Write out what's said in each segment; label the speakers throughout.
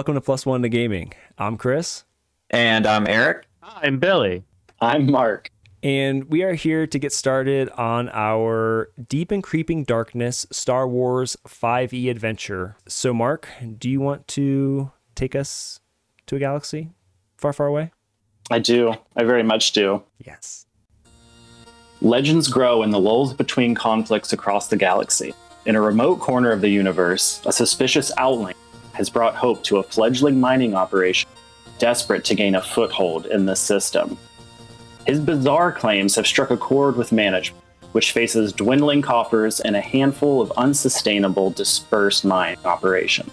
Speaker 1: welcome to Plus One to Gaming. I'm Chris.
Speaker 2: And I'm Eric.
Speaker 3: I'm Billy.
Speaker 4: I'm Mark.
Speaker 1: And we are here to get started on our Deep and Creeping Darkness Star Wars 5e adventure. So, Mark, do you want to take us to a galaxy far, far away?
Speaker 4: I do. I very much do.
Speaker 1: Yes.
Speaker 4: Legends grow in the lulls between conflicts across the galaxy. In a remote corner of the universe, a suspicious outling has brought hope to a fledgling mining operation desperate to gain a foothold in the system. His bizarre claims have struck a chord with management, which faces dwindling coffers and a handful of unsustainable dispersed mine operations.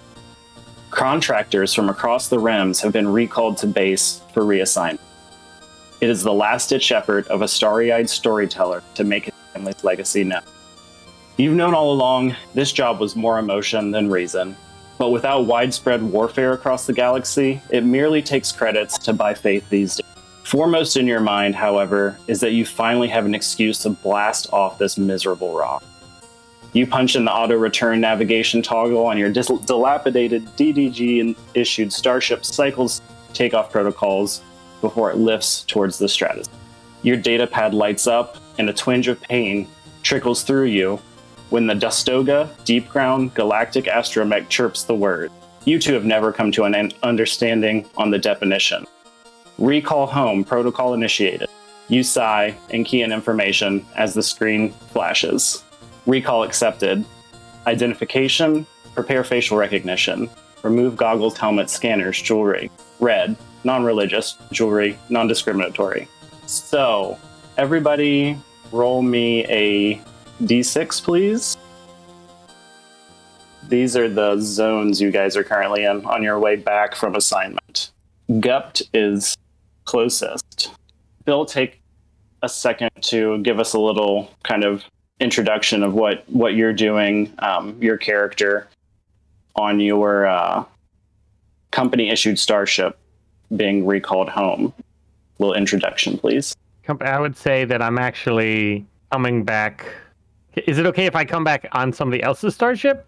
Speaker 4: Contractors from across the rims have been recalled to base for reassignment. It is the last ditch effort of a starry eyed storyteller to make his family's legacy known. You've known all along this job was more emotion than reason, but without widespread warfare across the galaxy, it merely takes credits to buy faith these days. Foremost in your mind, however, is that you finally have an excuse to blast off this miserable rock. You punch in the auto return navigation toggle on your dis- dilapidated DDG issued Starship cycles takeoff protocols before it lifts towards the stratus. Your data pad lights up, and a twinge of pain trickles through you when the Dastoga Deep Ground Galactic Astromech chirps the word. You two have never come to an understanding on the definition. Recall home protocol initiated. You sigh and key in information as the screen flashes. Recall accepted. Identification, prepare facial recognition. Remove goggles, helmets, scanners, jewelry. Red, non religious, jewelry, non discriminatory. So, everybody roll me a d6, please. These are the zones you guys are currently in on your way back from assignment. Gupt is closest. Bill, take a second to give us a little kind of introduction of what what you're doing, um, your character on your uh, company issued starship being recalled home. Little introduction, please.
Speaker 3: I would say that I'm actually coming back. Is it okay if I come back on somebody else's starship?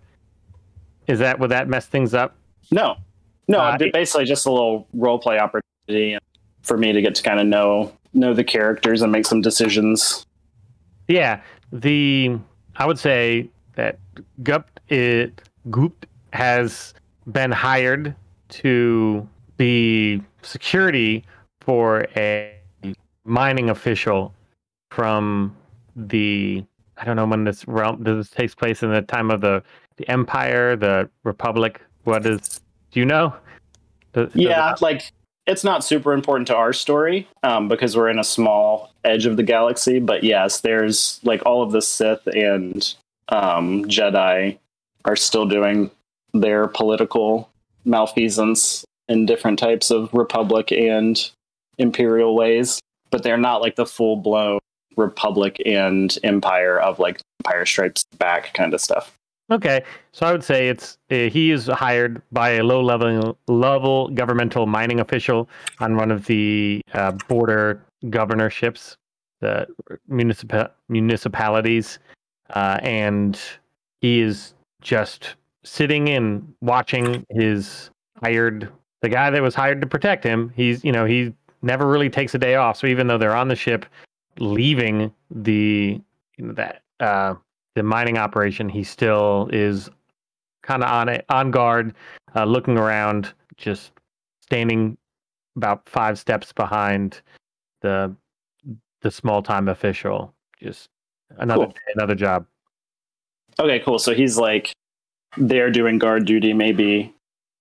Speaker 3: Is that would that mess things up?
Speaker 4: No, no.
Speaker 3: Uh,
Speaker 4: basically, just a little role play opportunity for me to get to kind of know know the characters and make some decisions.
Speaker 3: Yeah, the I would say that Gup it has been hired to be security for a mining official from the I don't know when this realm this takes place in the time of the the Empire, the Republic. What is do you know?
Speaker 4: Does, yeah, does like it's not super important to our story um, because we're in a small edge of the galaxy. But yes, there's like all of the Sith and um, Jedi are still doing their political malfeasance in different types of Republic and Imperial ways, but they're not like the full blown Republic and Empire of like Empire Strikes Back kind of stuff.
Speaker 3: Okay, so I would say it's uh, he is hired by a low level level governmental mining official on one of the uh, border governorships, the municipal municipalities, uh, and he is just sitting and watching his hired the guy that was hired to protect him. He's you know he never really takes a day off. So even though they're on the ship, leaving the you know, that uh, the mining operation, he still is kind of on it, on guard, uh, looking around, just standing about five steps behind the the small time official. Just another cool. another job.
Speaker 4: Okay, cool. So he's like there doing guard duty, maybe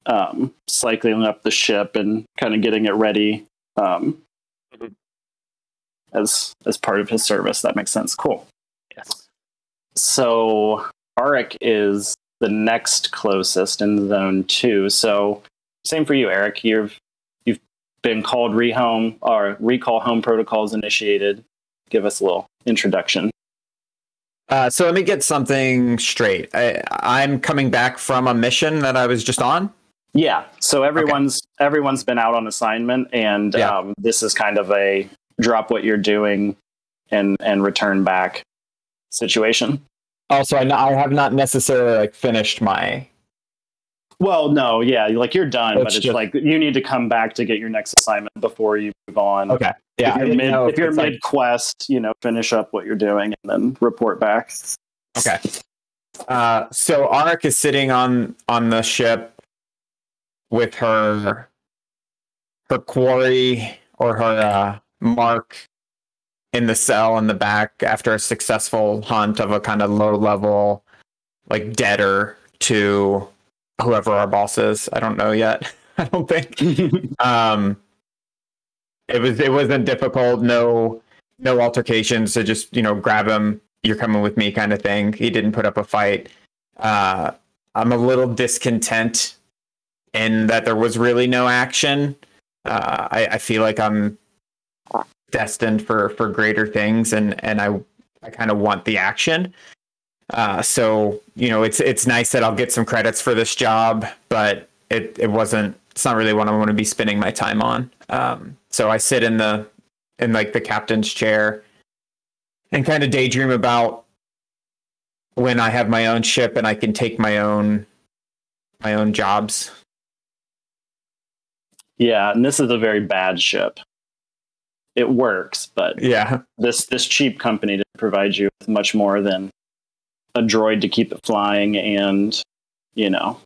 Speaker 4: um, cycling up the ship and kind of getting it ready um. As as part of his service. That makes sense. Cool.
Speaker 3: Yes.
Speaker 4: So Arik is the next closest in zone two. So same for you, Eric. You've you've been called rehome or recall home protocols initiated. Give us a little introduction.
Speaker 2: Uh, so let me get something straight. I, I'm coming back from a mission that I was just on.
Speaker 4: Yeah. So everyone's okay. everyone's been out on assignment, and yeah. um, this is kind of a drop what you're doing and and return back situation.
Speaker 2: Also, I, I have not necessarily like finished my
Speaker 4: Well, no, yeah, like you're done,
Speaker 2: It's
Speaker 4: but it's
Speaker 2: just-
Speaker 4: like you need to come back to get your next assignment before you move on.
Speaker 2: Okay. Yeah.
Speaker 4: if you're mid, if you're
Speaker 2: it's like-
Speaker 4: mid quest, you know, finish up what you're doing and then report back.
Speaker 2: Okay. Uh, so Arik is sitting on on the ship with her her quarry or her uh, mark in the cell in the back after a successful hunt of a kind of low level like debtor to whoever our boss is. I don't know yet. I don't think. um it was it wasn't difficult no no altercations to just you know grab him you're coming with me kind of thing he didn't put up a fight uh i'm a little discontent in that there was really no action uh i, I feel like i'm destined for for greater things and and i i kind of want the action. Uh so you know it's it's nice that i'll get some credits for this job but it it wasn't it's not really what i want to be spending my time on. Um so i sit in the in like the captain's chair and kind of daydream about when i have my own ship and i can take my own my own jobs.
Speaker 4: Yeah, and this is a very bad ship. It works, but
Speaker 2: yeah.
Speaker 4: this this cheap company didn't provide you with much more than a droid to keep it flying and you know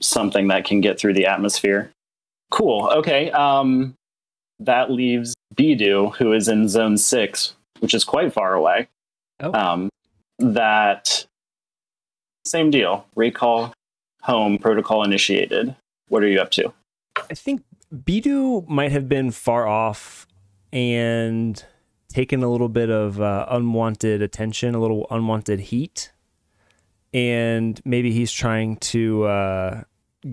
Speaker 4: something that can get through the atmosphere. Cool. Okay um that leaves bidu who is in zone six which is quite far away.
Speaker 1: Oh.
Speaker 4: um that same deal. Recall home protocol initiated. What are you up to?
Speaker 1: I think Bidu might have been far off and taken a little bit of uh, unwanted attention, a little unwanted heat. And maybe he's trying to uh,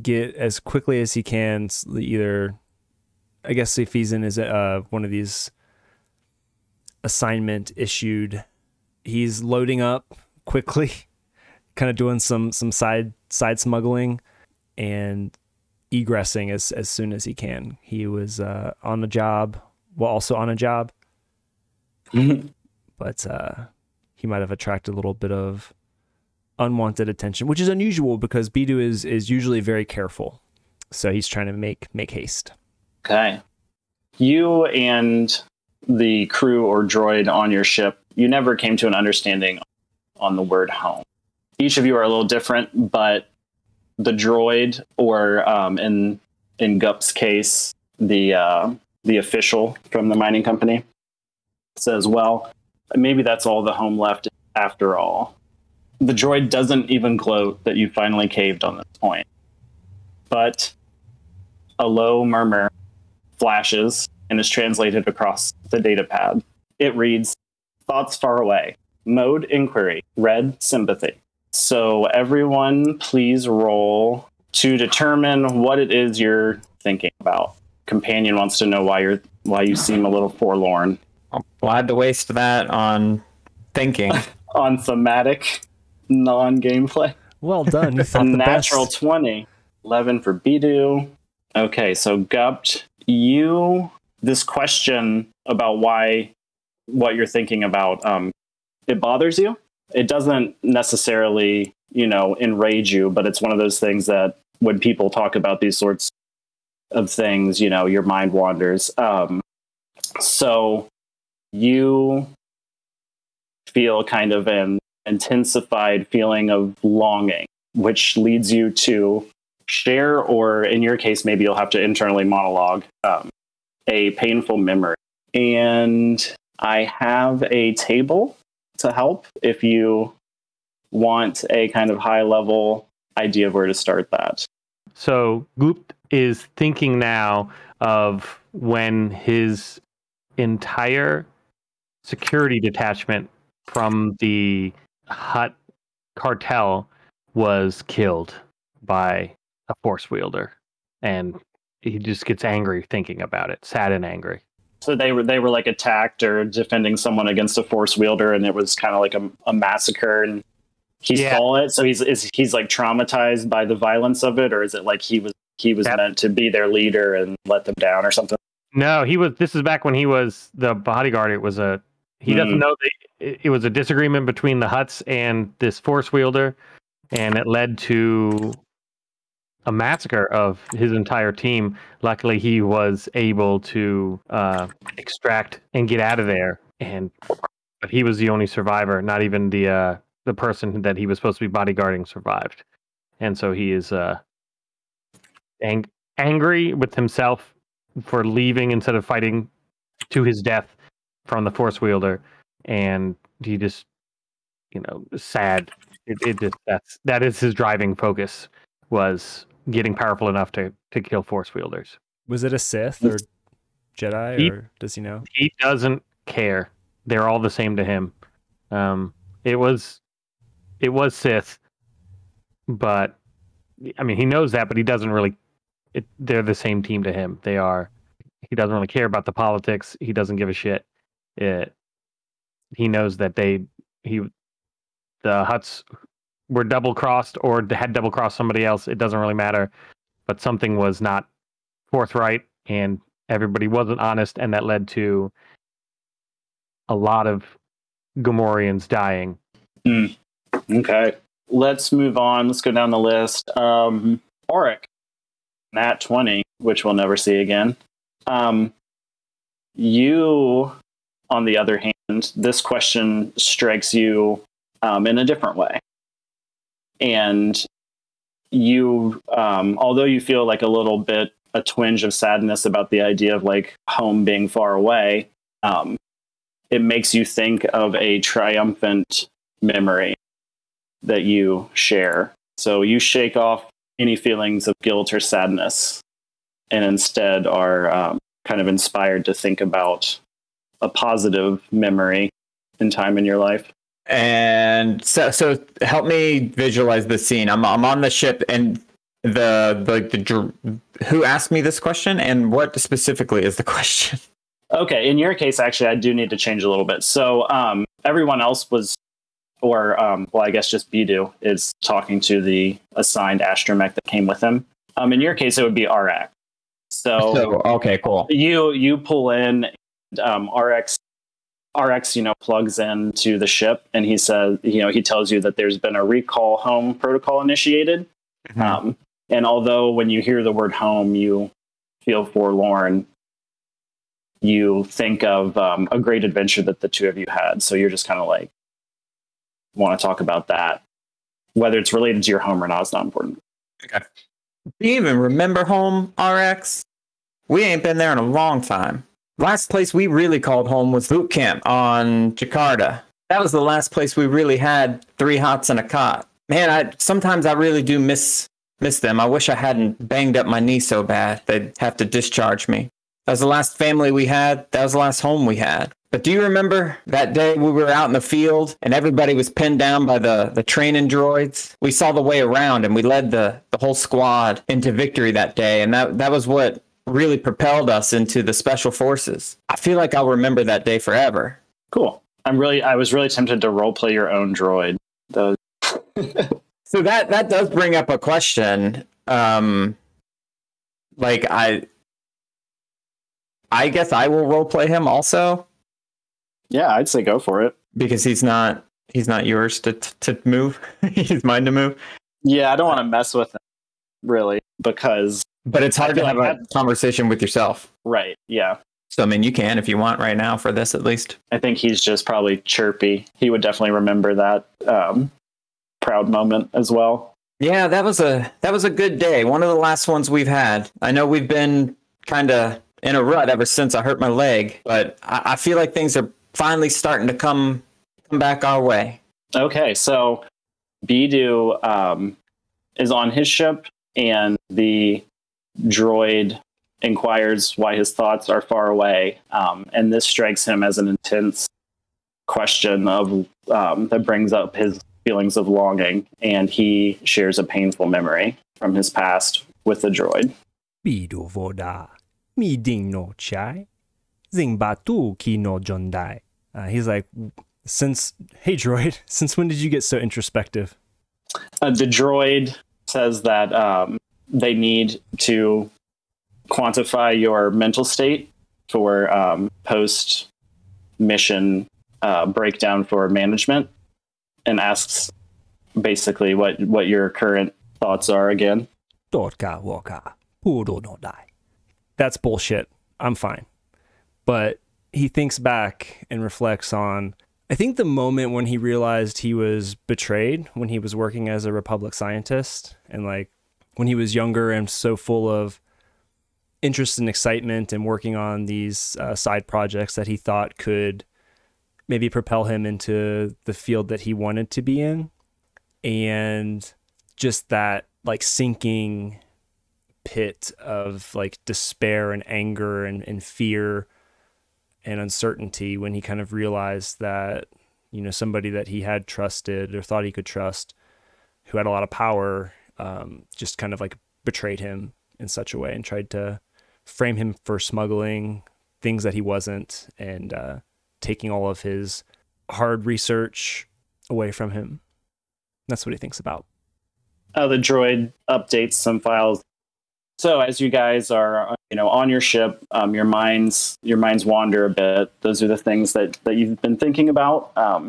Speaker 1: get as quickly as he can, either, I guess, if he's in his, uh, one of these assignment issued, he's loading up quickly, kind of doing some, some side, side smuggling. And egressing as as soon as he can. He was uh, on the job, well, also on a job, but uh, he might have attracted a little bit of unwanted attention, which is unusual because Bidu is is usually very careful. So he's trying to make make haste.
Speaker 4: Okay. You and the crew or droid on your ship, you never came to an understanding on the word home. Each of you are a little different, but the droid, or um, in in Gup's case, the uh, the official from the mining company, says, "Well, maybe that's all the home left after all." The droid doesn't even gloat that you finally caved on this point, but a low murmur flashes and is translated across the data pad. It reads Thoughts far away, mode inquiry, red sympathy. So, everyone, please roll to determine what it is you're thinking about. Companion wants to know why you're why you seem a little forlorn
Speaker 2: i'm glad to waste that on thinking
Speaker 4: on thematic non-gameplay.
Speaker 1: Well done. You
Speaker 4: A
Speaker 1: thought the
Speaker 4: natural
Speaker 1: best.
Speaker 4: 20. 11 for Bidu. Okay, so Gupt, you, this question about why, what you're thinking about, um, it bothers you. It doesn't necessarily, you know, enrage you, but it's one of those things that when people talk about these sorts of things, you know, your mind wanders. Um, so you feel kind of an intensified feeling of longing, which leads you to share, or in your case, maybe you'll have to internally monologue um, a painful memory. And I have a table to help if you want a kind of high level idea of where to start that.
Speaker 3: So Goop is thinking now of when his entire security detachment from the Hutt cartel was killed by a force wielder, and he just gets angry thinking about it, sad and angry.
Speaker 4: So they were they were like attacked or defending someone against a force wielder, and it was kind of like a, a massacre. And he
Speaker 3: Yeah.
Speaker 4: saw it, so he's is he's like traumatized by the violence of it, or is it like he was he was
Speaker 3: Yep.
Speaker 4: meant to be their leader and let them down or something?
Speaker 3: No, he was. This is back when he was the bodyguard. It was a. He doesn't
Speaker 4: Hmm.
Speaker 3: know that it, it was a disagreement between the Hutts and this force wielder, and it led to a massacre of his entire team. Luckily, he was able to uh, extract and get out of there, and but he was the only survivor. Not even the uh, the person that he was supposed to be bodyguarding survived, and so he is uh, ang- angry with himself for leaving instead of fighting to his death from the force wielder, and he just you know sad. It, it just that's that is his driving focus was getting powerful enough to to kill force wielders.
Speaker 1: Was it a Sith or Jedi,
Speaker 3: He-
Speaker 1: or does he know?
Speaker 3: He doesn't care. They're all the same to him. Um, it was it was Sith, but I mean he knows that, but he doesn't really. It, they're the same team to him. They are. He doesn't really care about the politics. He doesn't give a shit. It, he knows that they he the Hutts were double crossed or had double crossed somebody else. It doesn't really matter, but something was not forthright, and everybody wasn't honest, and that led to a lot of Gamorreans dying.
Speaker 4: Okay. Let's move on. Let's go down the list. Um, Auric, Nat 20, which we'll never see again. Um, you, on the other hand, this question strikes you um, in a different way. And you, um, although you feel like a little bit a twinge of sadness about the idea of like home being far away, um, it makes you think of a triumphant memory that you share. So you shake off any feelings of guilt or sadness and instead are um, kind of inspired to think about a positive memory in time in your life.
Speaker 2: And so, so help me visualize the scene. I'm I'm on the ship, and the the the who asked me this question, and what specifically is the question?
Speaker 4: Okay, in your case, actually, I do need to change a little bit. So um, everyone else was, or um, well, I guess just Bidu is talking to the assigned astromech that came with him. Um, in your case, it would be RX. So,
Speaker 2: So okay, cool.
Speaker 4: you you pull in, um, RX RX you know plugs into the ship, and he says you know he tells you that there's been a recall home protocol initiated.
Speaker 2: Mhm.
Speaker 4: Um, and although when you hear the word home, you feel forlorn, you think of um, a great adventure that the two of you had. So you're just kind of like, want to talk about that. Whether it's related to your home or not, it's not important.
Speaker 2: Do you even remember home, RX? We ain't been there in a long time. Last place we really called home was boot camp on Jakarta. That was the last place we really had three hots and a cot. Man, I sometimes I really do miss miss them. I wish I hadn't banged up my knee so bad they'd have to discharge me. That was the last family we had. That was the last home we had. But do you remember that day we were out in the field and everybody was pinned down by the, the training droids? We saw the way around and we led the, the whole squad into victory that day. And that, that was what really propelled us into the special forces. I feel like I'll remember that day forever.
Speaker 4: Cool. I'm really, I was really tempted to roleplay your own droid. The,
Speaker 2: So that, that does bring up a question. Um, like I, I guess I will roleplay him also.
Speaker 4: yeah, I'd say go for it.
Speaker 2: because he's not he's not yours to to move. he's mine to move.
Speaker 4: Yeah, I don't want to mess with him, really, because
Speaker 2: But it's hard to have a conversation with yourself.
Speaker 4: right, yeah.
Speaker 2: So I mean, you can if you want right now for this at least.
Speaker 4: I think he's just probably chirpy. He would definitely remember that um, proud moment as well.
Speaker 2: Yeah, that was a that was a good day. One of the last ones we've had. I know we've been kind of in a rut ever since I hurt my leg, but I, I feel like things are finally starting to come come back our way.
Speaker 4: Okay, so Bidu um, is on his ship, and the droid inquires why his thoughts are far away, um, and this strikes him as an intense question of um, that brings up his feelings of longing, and he shares a painful memory from his past with the droid.
Speaker 1: Bido voda, mi ding no chai, zing batu ki no jondai. Uh, he's like, since, hey droid, since when did you get so introspective?
Speaker 4: Uh, the droid says that um, they need to quantify your mental state for um, post mission uh, breakdown for management and asks basically what, what your current thoughts are again.
Speaker 1: That's bullshit. I'm fine. But he thinks back and reflects on, I think, the moment when he realized he was betrayed when he was working as a Republic scientist and like when he was younger and so full of interest and excitement and working on these uh, side projects that he thought could maybe propel him into the field that he wanted to be in. And just that like sinking pit of like despair and anger and, and fear and uncertainty when he kind of realized that you know somebody that he had trusted or thought he could trust who had a lot of power um, just kind of like betrayed him in such a way and tried to frame him for smuggling things that he wasn't and uh, taking all of his hard research away from him that's what he thinks about
Speaker 4: uh, the droid updates some files so as you guys are, you know, on your ship, um, your minds your minds wander a bit. Those are the things that that you've been thinking about. Um,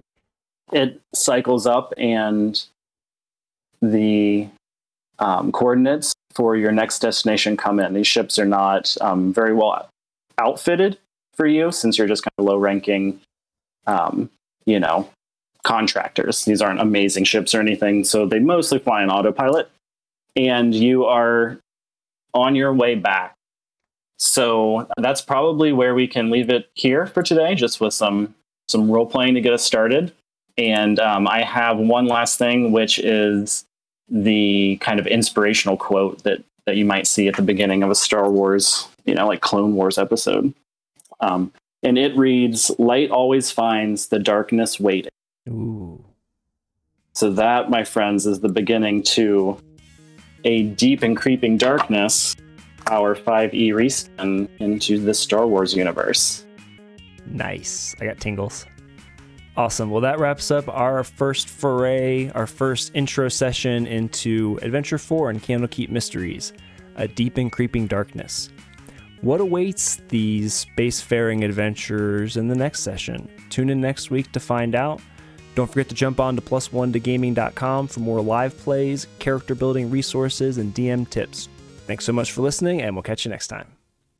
Speaker 4: it cycles up, and the um, coordinates for your next destination come in. These ships are not um, very well outfitted for you, since you're just kind of low ranking, um, you know, contractors. These aren't amazing ships or anything, so they mostly fly in autopilot. And you are on your way back. So that's probably where we can leave it here for today, just with some some role playing to get us started. And um, I have one last thing, which is the kind of inspirational quote that that you might see at the beginning of a Star Wars, you know, like Clone Wars episode. Um, and it reads, "Light always finds the darkness waiting."
Speaker 1: Ooh.
Speaker 4: So that, my friends, is the beginning to a deep and creeping darkness, our 5e reskin into the Star Wars universe.
Speaker 1: Nice. I got tingles. Awesome. Well, that wraps up our first foray, our first intro session into Adventure 4 and Candlekeep Mysteries, A Deep and Creeping Darkness. What awaits these spacefaring adventurers in the next session? Tune in next week to find out. Don't forget to jump on to plus1togaming.com for more live plays, character building resources, and DM tips. Thanks so much for listening, and we'll catch you next time.